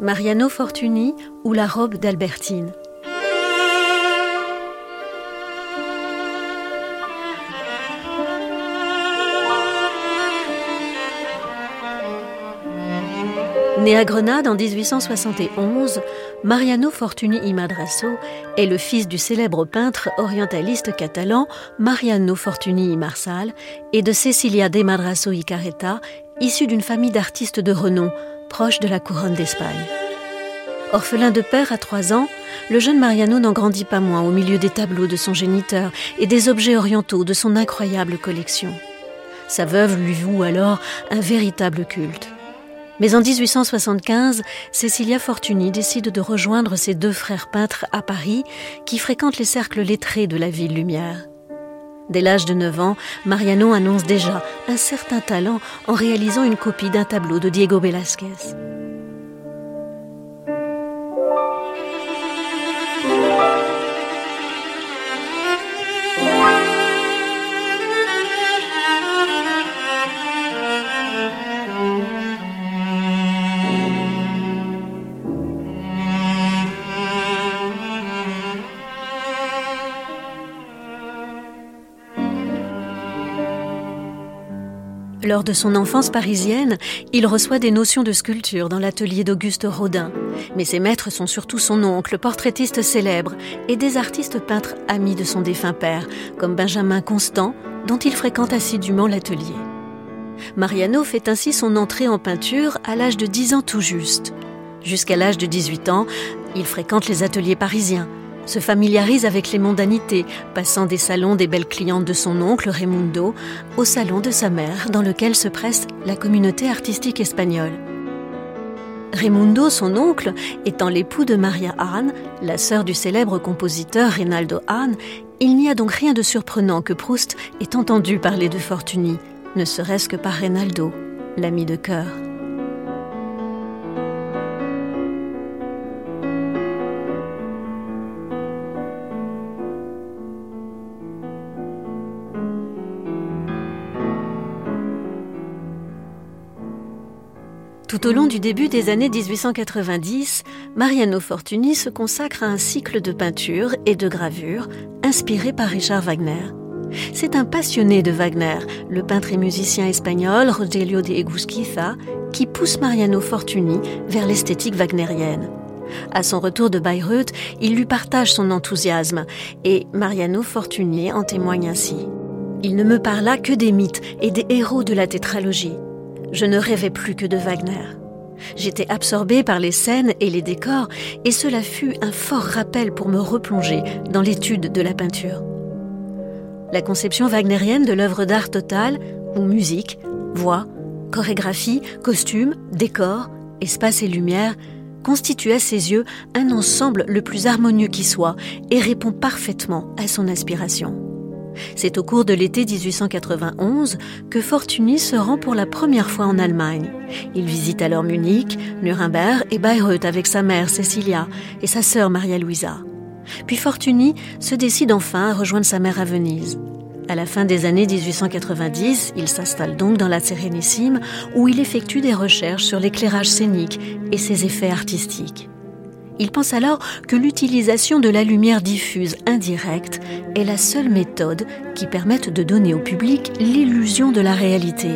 Mariano Fortuny ou la robe d'Albertine. Né à Grenade en 1871, Mariano Fortuny y Madrasso est le fils du célèbre peintre orientaliste catalan Mariano Fortuny y Marsal et de Cecilia de Madrasso y Carreta, issue d'une famille d'artistes de renom proche de la couronne d'Espagne. Orphelin de père à trois ans, le jeune Mariano n'en grandit pas moins au milieu des tableaux de son géniteur et des objets orientaux de son incroyable collection. Sa veuve lui voue alors un véritable culte. Mais en 1875, Cecilia Fortuny décide de rejoindre ses deux frères peintres à Paris qui fréquentent les cercles lettrés de la ville lumière. Dès l'âge de 9 ans, Mariano annonce déjà un certain talent en réalisant une copie d'un tableau de Diego Velázquez. Lors de son enfance parisienne, il reçoit des notions de sculpture dans l'atelier d'Auguste Rodin. Mais ses maîtres sont surtout son oncle, portraitiste célèbre, et des artistes peintres amis de son défunt père, comme Benjamin Constant, dont il fréquente assidûment l'atelier. Mariano fait ainsi son entrée en peinture à l'âge de 10 ans tout juste. Jusqu'à l'âge de 18 ans, il fréquente les ateliers parisiens, se familiarise avec les mondanités, passant des salons des belles clientes de son oncle Raimundo au salon de sa mère, dans lequel se presse la communauté artistique espagnole. Raimundo, son oncle, étant l'époux de Maria Hahn, la sœur du célèbre compositeur Reynaldo Hahn, il n'y a donc rien de surprenant que Proust ait entendu parler de Fortuny, ne serait-ce que par Reynaldo, l'ami de cœur. Tout au long du début des années 1890, Mariano Fortuny se consacre à un cycle de peinture et de gravure inspiré par Richard Wagner. C'est un passionné de Wagner, le peintre et musicien espagnol Rogelio de Egusquiza, qui pousse Mariano Fortuny vers l'esthétique wagnérienne. À son retour de Bayreuth, il lui partage son enthousiasme et Mariano Fortuny en témoigne ainsi. Il ne me parla que des mythes et des héros de la tétralogie. Je ne rêvais plus que de Wagner. J'étais absorbée par les scènes et les décors, et cela fut un fort rappel pour me replonger dans l'étude de la peinture. La conception wagnérienne de l'œuvre d'art totale, où musique, voix, chorégraphie, costumes, décors, espace et lumière, constitue à ses yeux un ensemble le plus harmonieux qui soit et répond parfaitement à son inspiration. C'est au cours de l'été 1891 que Fortuny se rend pour la première fois en Allemagne. Il visite alors Munich, Nuremberg et Bayreuth avec sa mère Cecilia et sa sœur Maria Luisa. Puis Fortuny se décide enfin à rejoindre sa mère à Venise. À la fin des années 1890, il s'installe donc dans la Sérénissime où il effectue des recherches sur l'éclairage scénique et ses effets artistiques. Il pense alors que l'utilisation de la lumière diffuse indirecte est la seule méthode qui permette de donner au public l'illusion de la réalité.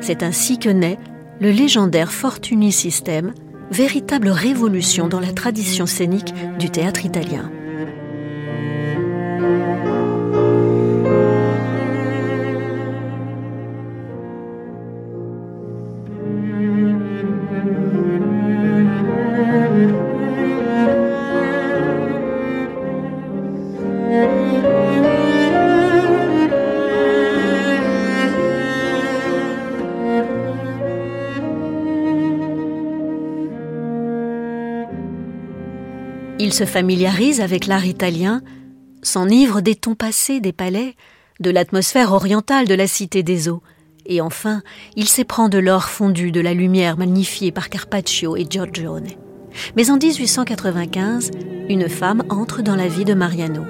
C'est ainsi que naît le légendaire Fortuny System, véritable révolution dans la tradition scénique du théâtre italien. Il se familiarise avec l'art italien, s'enivre des tons passés des palais, de l'atmosphère orientale de la cité des eaux, et enfin, il s'éprend de l'or fondu de la lumière magnifiée par Carpaccio et Giorgione. Mais en 1895, une femme entre dans la vie de Mariano.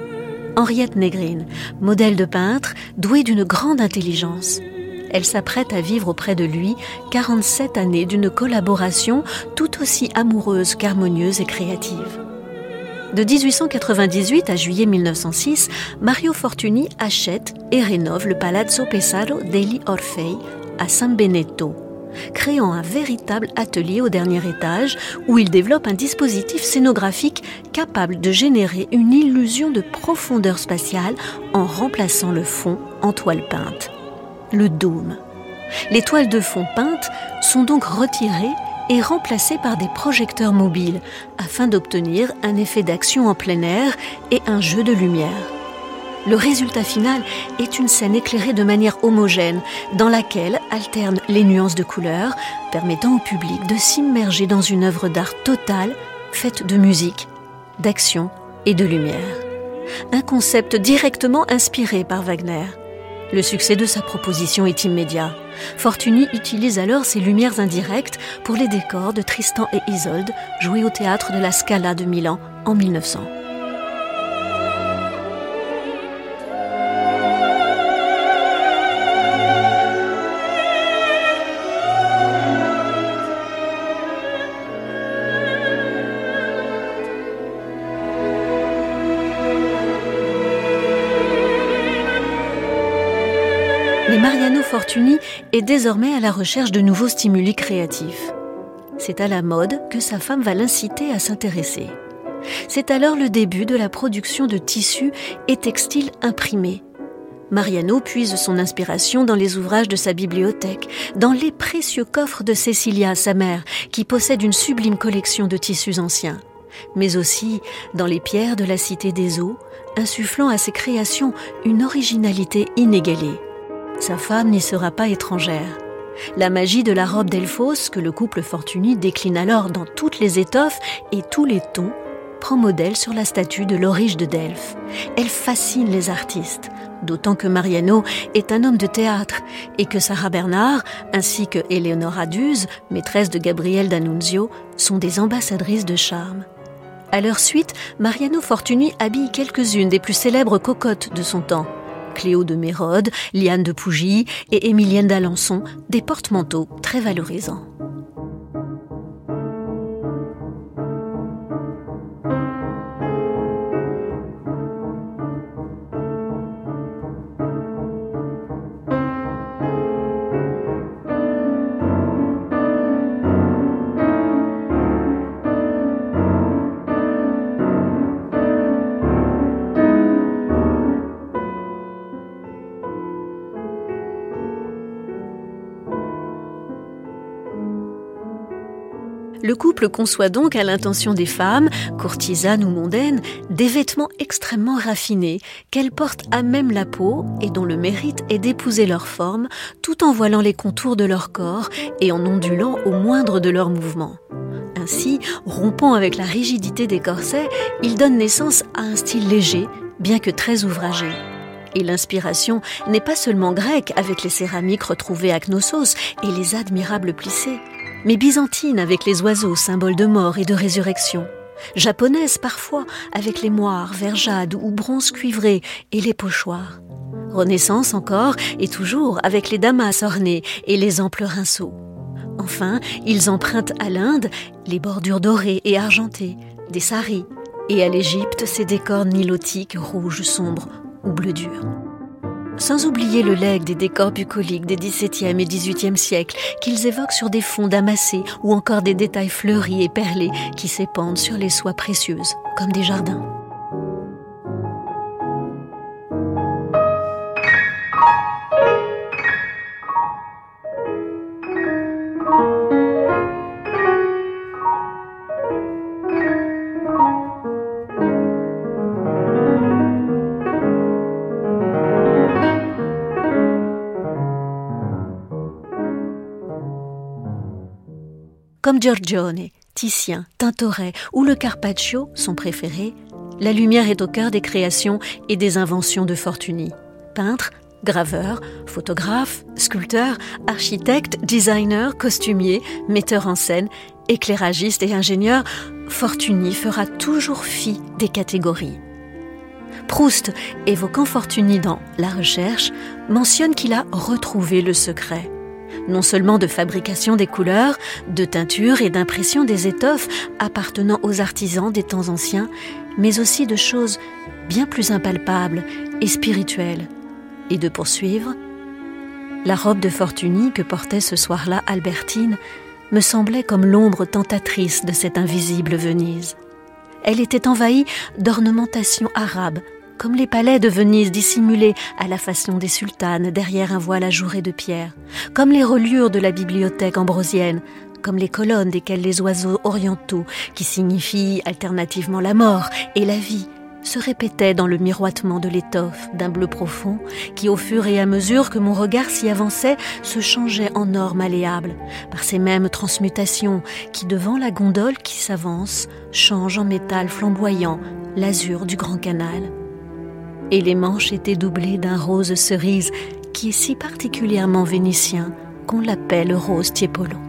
Henriette Negrin, modèle de peintre, douée d'une grande intelligence. elle s'apprête à vivre auprès de lui 47 années d'une collaboration tout aussi amoureuse qu'harmonieuse et créative. De 1898 à juillet 1906, Mario Fortuny achète et rénove le Palazzo Pesaro degli Orfei à San Benedetto, créant un véritable atelier au dernier étage où il développe un dispositif scénographique capable de générer une illusion de profondeur spatiale en remplaçant le fond en toile peinte le dôme. Les toiles de fond peintes sont donc retirées et remplacées par des projecteurs mobiles afin d'obtenir un effet d'action en plein air et un jeu de lumière. Le résultat final est une scène éclairée de manière homogène dans laquelle alternent les nuances de couleurs permettant au public de s'immerger dans une œuvre d'art totale faite de musique, d'action et de lumière. Un concept directement inspiré par Wagner. Le succès de sa proposition est immédiat. Fortuny utilise alors ses lumières indirectes pour les décors de Tristan et Isolde, joués au théâtre de la Scala de Milan en 1900. Mais Mariano Fortuny est désormais à la recherche de nouveaux stimuli créatifs. C'est à la mode que sa femme va l'inciter à s'intéresser. C'est alors le début de la production de tissus et textiles imprimés. Mariano puise son inspiration dans les ouvrages de sa bibliothèque, dans les précieux coffres de Cecilia, sa mère, qui possède une sublime collection de tissus anciens, mais aussi dans les pierres de la Cité des Eaux, insufflant à ses créations une originalité inégalée. Sa femme n'y sera pas étrangère. La magie de la robe d'Elphos, que le couple Fortuny décline alors dans toutes les étoffes et tous les tons, prend modèle sur la statue de l'Orige de Delphes. Elle fascine les artistes, d'autant que Mariano est un homme de théâtre et que Sarah Bernard, ainsi que Eleonora Duse, maîtresse de Gabriel D'Annunzio, sont des ambassadrices de charme. À leur suite, Mariano Fortuny habille quelques-unes des plus célèbres cocottes de son temps. Cléo de Mérode, Liane de Pougy et Émilienne d'Alençon, des porte-manteaux très valorisants. Le couple conçoit donc à l'intention des femmes, courtisanes ou mondaines, des vêtements extrêmement raffinés qu'elles portent à même la peau et dont le mérite est d'épouser leur forme tout en voilant les contours de leur corps et en ondulant au moindre de leurs mouvements. Ainsi, rompant avec la rigidité des corsets, ils donnent naissance à un style léger, bien que très ouvragé. Et l'inspiration n'est pas seulement grecque avec les céramiques retrouvées à Knossos et les admirables plissés mais byzantine avec les oiseaux, symboles de mort et de résurrection, japonaise parfois avec les moires, verjades ou bronze cuivré et les pochoirs, renaissance encore et toujours avec les damas ornés et les amples rinceaux. Enfin, ils empruntent à l'Inde les bordures dorées et argentées, des saris, et à l'Égypte ces décors nilotiques rouges sombres ou bleu dur sans oublier le legs des décors bucoliques des XVIIe et XVIIIe siècles qu'ils évoquent sur des fonds damassés ou encore des détails fleuris et perlés qui s'épandent sur les soies précieuses, comme des jardins. Giorgione, Titien, Tintoret ou le Carpaccio, son préféré, la lumière est au cœur des créations et des inventions de Fortuny. Peintre, graveur, photographe, sculpteur, architecte, designer, costumier, metteur en scène, éclairagiste et ingénieur, Fortuny fera toujours fi des catégories. Proust, évoquant Fortuny dans La Recherche, mentionne qu'il a retrouvé le secret. Non seulement de fabrication des couleurs, de teinture et d'impression des étoffes appartenant aux artisans des temps anciens, mais aussi de choses bien plus impalpables et spirituelles. Et de poursuivre, la robe de Fortuny que portait ce soir-là Albertine me semblait comme l'ombre tentatrice de cette invisible Venise. Elle était envahie d'ornementations arabes, comme les palais de Venise dissimulés à la façon des sultanes derrière un voile ajouré de pierre, comme les reliures de la bibliothèque ambrosienne, comme les colonnes desquelles les oiseaux orientaux, qui signifient alternativement la mort et la vie, se répétaient dans le miroitement de l'étoffe d'un bleu profond qui, au fur et à mesure que mon regard s'y avançait, se changeait en or malléable, par ces mêmes transmutations qui, devant la gondole qui s'avance, changent en métal flamboyant l'azur du grand canal et les manches étaient doublées d'un rose cerise qui est si particulièrement vénitien qu'on l'appelle rose tiepolo.